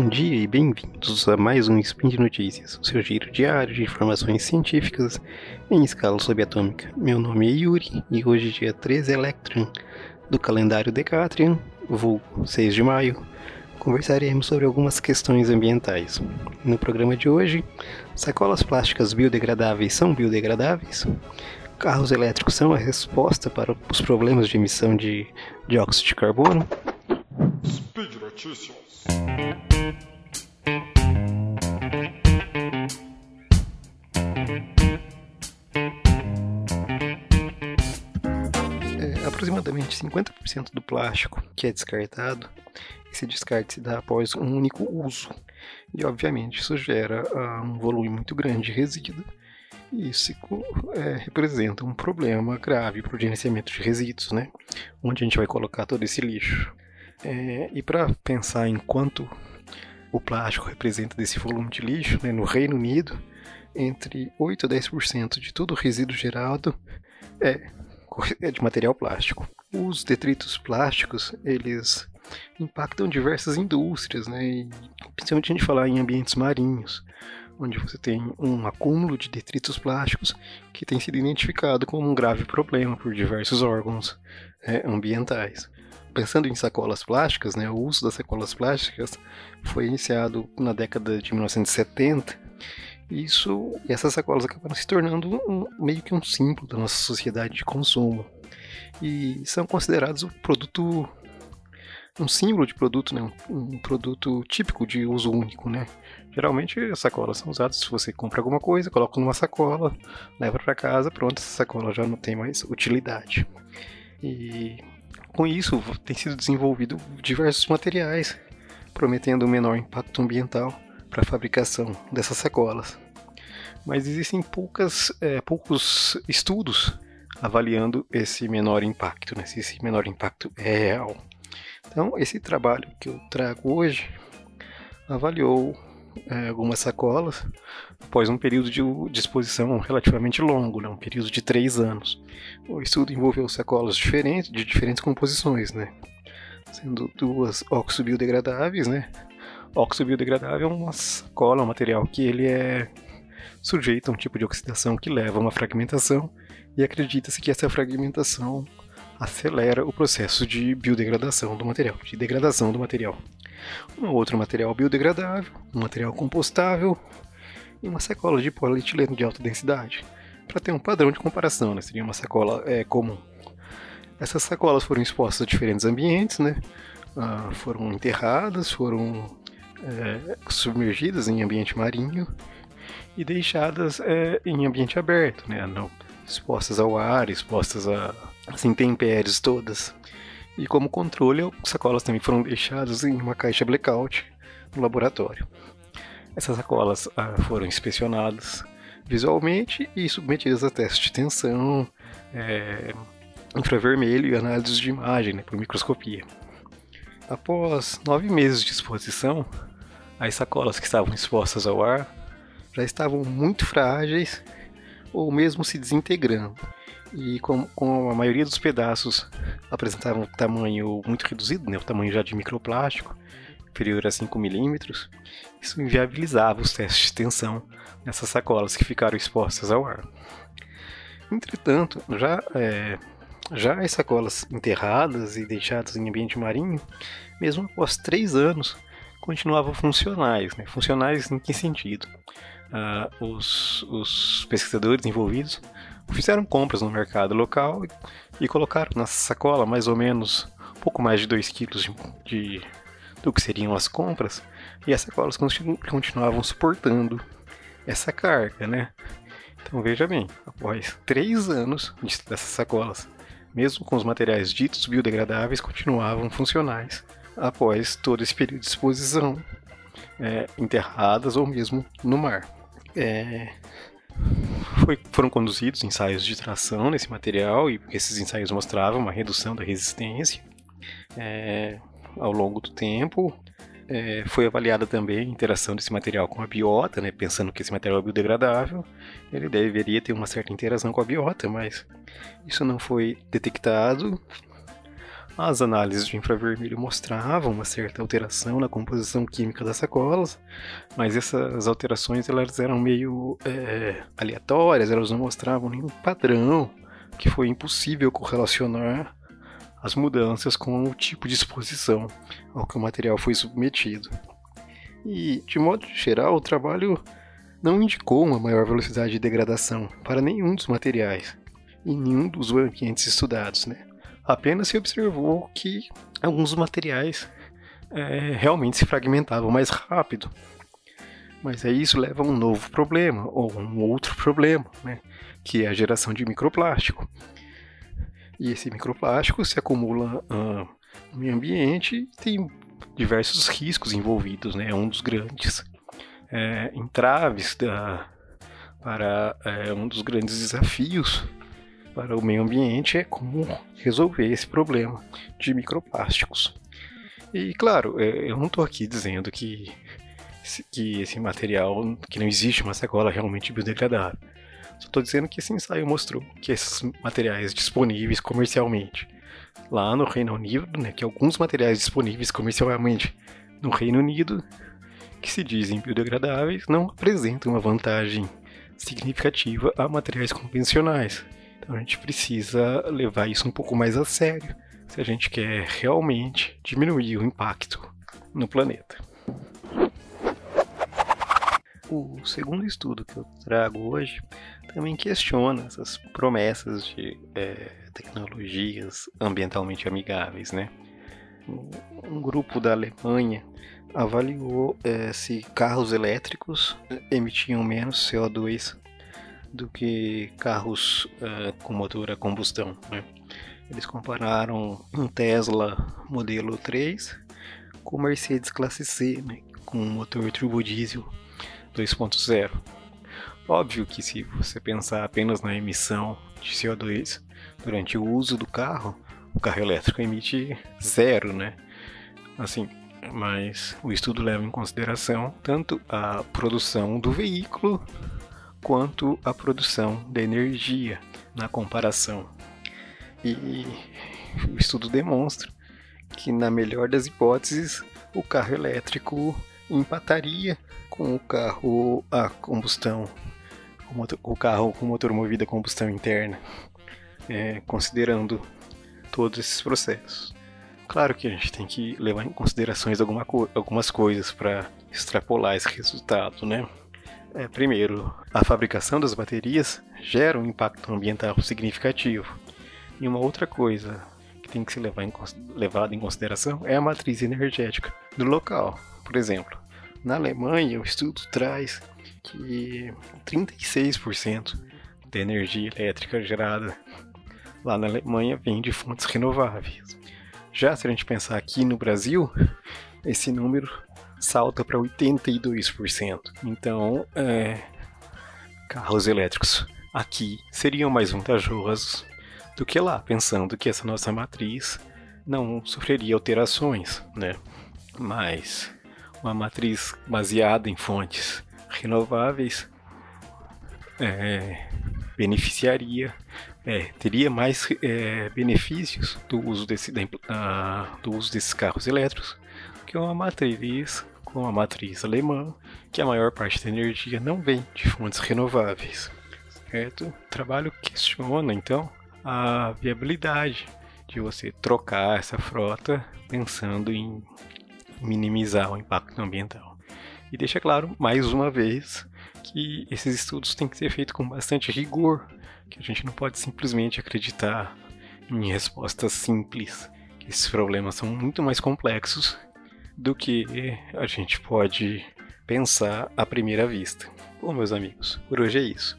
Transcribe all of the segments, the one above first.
Bom dia e bem-vindos a mais um Spin de Notícias, o seu giro diário de informações científicas em escala subatômica. Meu nome é Yuri e hoje, dia 13 Electron, do calendário Decatrian, vulgo 6 de maio, conversaremos sobre algumas questões ambientais. No programa de hoje, sacolas plásticas biodegradáveis são biodegradáveis? Carros elétricos são a resposta para os problemas de emissão de dióxido de carbono? Notícias. É, aproximadamente 50% do plástico que é descartado, esse descarte se dá após um único uso. E obviamente isso gera uh, um volume muito grande de resíduo. Isso é, representa um problema grave para o gerenciamento de resíduos, né? Onde a gente vai colocar todo esse lixo. É, e para pensar em quanto o plástico representa desse volume de lixo, né, no Reino Unido, entre 8 a 10% de todo o resíduo gerado é, é de material plástico. Os detritos plásticos, eles impactam diversas indústrias, né, e principalmente a gente falar em ambientes marinhos, onde você tem um acúmulo de detritos plásticos que tem sido identificado como um grave problema por diversos órgãos é, ambientais pensando em sacolas plásticas, né, o uso das sacolas plásticas foi iniciado na década de 1970. Isso, essas sacolas acabaram se tornando um, meio que um símbolo da nossa sociedade de consumo. E são considerados um produto um símbolo de produto, né? um, um produto típico de uso único, né? Geralmente as sacolas são usadas se você compra alguma coisa, coloca numa sacola, leva para casa, pronto, essa sacola já não tem mais utilidade. E com isso, tem sido desenvolvido diversos materiais, prometendo um menor impacto ambiental para a fabricação dessas sacolas. Mas existem poucas, é, poucos estudos avaliando esse menor impacto, né, se esse menor impacto é real. Então, esse trabalho que eu trago hoje avaliou é, algumas sacolas após um período de, de exposição relativamente longo, né, um período de três anos. O estudo envolveu sacolas diferentes, de diferentes composições, né, sendo duas oxobiodegradáveis, né. Oxobiodegradável é uma sacola, um material que ele é sujeito a um tipo de oxidação que leva a uma fragmentação e acredita-se que essa fragmentação acelera o processo de biodegradação do material, de degradação do material um outro material biodegradável, um material compostável e uma sacola de polietileno de alta densidade, para ter um padrão de comparação, né? seria uma sacola é, comum. Essas sacolas foram expostas a diferentes ambientes, né? Ah, foram enterradas, foram é, submergidas em ambiente marinho e deixadas é, em ambiente aberto, né? Não expostas ao ar, expostas a, às intempéries todas. E como controle, as sacolas também foram deixadas em uma caixa blackout no laboratório. Essas sacolas ah, foram inspecionadas visualmente e submetidas a testes de tensão, é, infravermelho e análises de imagem né, por microscopia. Após nove meses de exposição, as sacolas que estavam expostas ao ar já estavam muito frágeis ou mesmo se desintegrando e com, com a maioria dos pedaços apresentavam um tamanho muito reduzido, né, o tamanho já de microplástico, inferior a 5 milímetros, isso inviabilizava os testes de tensão nessas sacolas que ficaram expostas ao ar. Entretanto, já, é, já as sacolas enterradas e deixadas em ambiente marinho, mesmo após três anos, continuavam funcionais. Né? Funcionais em que sentido? Ah, os, os pesquisadores envolvidos fizeram compras no mercado local e, colocaram na sacola mais ou menos um pouco mais de 2 quilos de, de, do que seriam as compras e as sacolas continuavam suportando essa carga, né? Então veja bem, após três anos dessas sacolas, mesmo com os materiais ditos biodegradáveis, continuavam funcionais após todo esse período de exposição, é, enterradas ou mesmo no mar. É, foi, foram conduzidos ensaios de tração nesse material e esses ensaios mostravam uma redução da resistência é, ao longo do tempo. É, foi avaliada também a interação desse material com a biota, né, pensando que esse material é biodegradável, ele deveria ter uma certa interação com a biota, mas isso não foi detectado. As análises de infravermelho mostravam uma certa alteração na composição química das sacolas, mas essas alterações elas eram meio é, aleatórias, elas não mostravam nenhum padrão, que foi impossível correlacionar as mudanças com o tipo de exposição ao que o material foi submetido. E, de modo geral, o trabalho não indicou uma maior velocidade de degradação para nenhum dos materiais em nenhum dos ambientes estudados. Né? Apenas se observou que alguns materiais é, realmente se fragmentavam mais rápido. Mas aí isso leva a um novo problema, ou um outro problema, né? que é a geração de microplástico. E esse microplástico se acumula uh, no meio ambiente e tem diversos riscos envolvidos, né? É um dos grandes é, entraves da, para é, um dos grandes desafios para o meio ambiente é como resolver esse problema de microplásticos. E claro, é, eu não estou aqui dizendo que, que esse material, que não existe uma sacola realmente biodegradável. Só estou dizendo que esse ensaio mostrou que esses materiais disponíveis comercialmente lá no Reino Unido, né, que alguns materiais disponíveis comercialmente no Reino Unido, que se dizem biodegradáveis, não apresentam uma vantagem significativa a materiais convencionais. Então a gente precisa levar isso um pouco mais a sério se a gente quer realmente diminuir o impacto no planeta. O segundo estudo que eu trago hoje também questiona essas promessas de é, tecnologias ambientalmente amigáveis, né? Um grupo da Alemanha avaliou é, se carros elétricos emitiam menos CO2 do que carros é, com motor a combustão. Né? Eles compararam um Tesla modelo 3 com Mercedes classe C, né, com motor turbo diesel 2.0. Óbvio que se você pensar apenas na emissão de CO2 durante o uso do carro, o carro elétrico emite zero, né? Assim, mas o estudo leva em consideração tanto a produção do veículo quanto a produção da energia na comparação. E o estudo demonstra que, na melhor das hipóteses, o carro elétrico empataria com o carro a combustão, o carro com motor movido a combustão interna, é, considerando todos esses processos. Claro que a gente tem que levar em considerações alguma co algumas coisas para extrapolar esse resultado, né? É, primeiro, a fabricação das baterias gera um impacto ambiental significativo. E uma outra coisa que tem que ser em, levada em consideração é a matriz energética do local. Por exemplo, na Alemanha, o estudo traz que 36% da energia elétrica gerada lá na Alemanha vem de fontes renováveis. Já se a gente pensar aqui no Brasil, esse número salta para 82%. Então, é, carros elétricos aqui seriam mais vantajosos do que lá, pensando que essa nossa matriz não sofreria alterações, né? Mas uma matriz baseada em fontes renováveis é, beneficiaria, é, teria mais é, benefícios do uso, desse, da, do uso desses carros elétricos que uma matriz com a matriz alemã, que a maior parte da energia não vem de fontes renováveis. Certo? O trabalho questiona então a viabilidade de você trocar essa frota pensando em minimizar o impacto ambiental. E deixa claro, mais uma vez, que esses estudos têm que ser feitos com bastante rigor, que a gente não pode simplesmente acreditar em respostas simples, que esses problemas são muito mais complexos do que a gente pode pensar à primeira vista. Bom, meus amigos, por hoje é isso.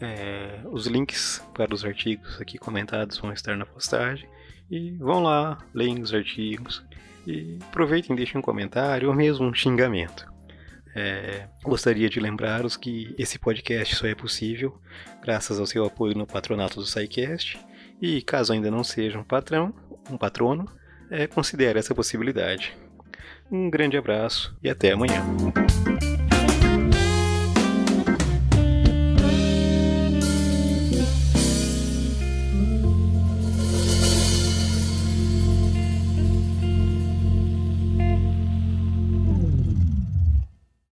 É, os links para os artigos aqui comentados vão estar na postagem. E vão lá, leem os artigos e aproveitem deixem um comentário ou mesmo um xingamento. É, gostaria de lembrar-os que esse podcast só é possível graças ao seu apoio no patronato do SciCast. E caso ainda não seja um patrão, um patrono, é, considere essa possibilidade. Um grande abraço e até amanhã.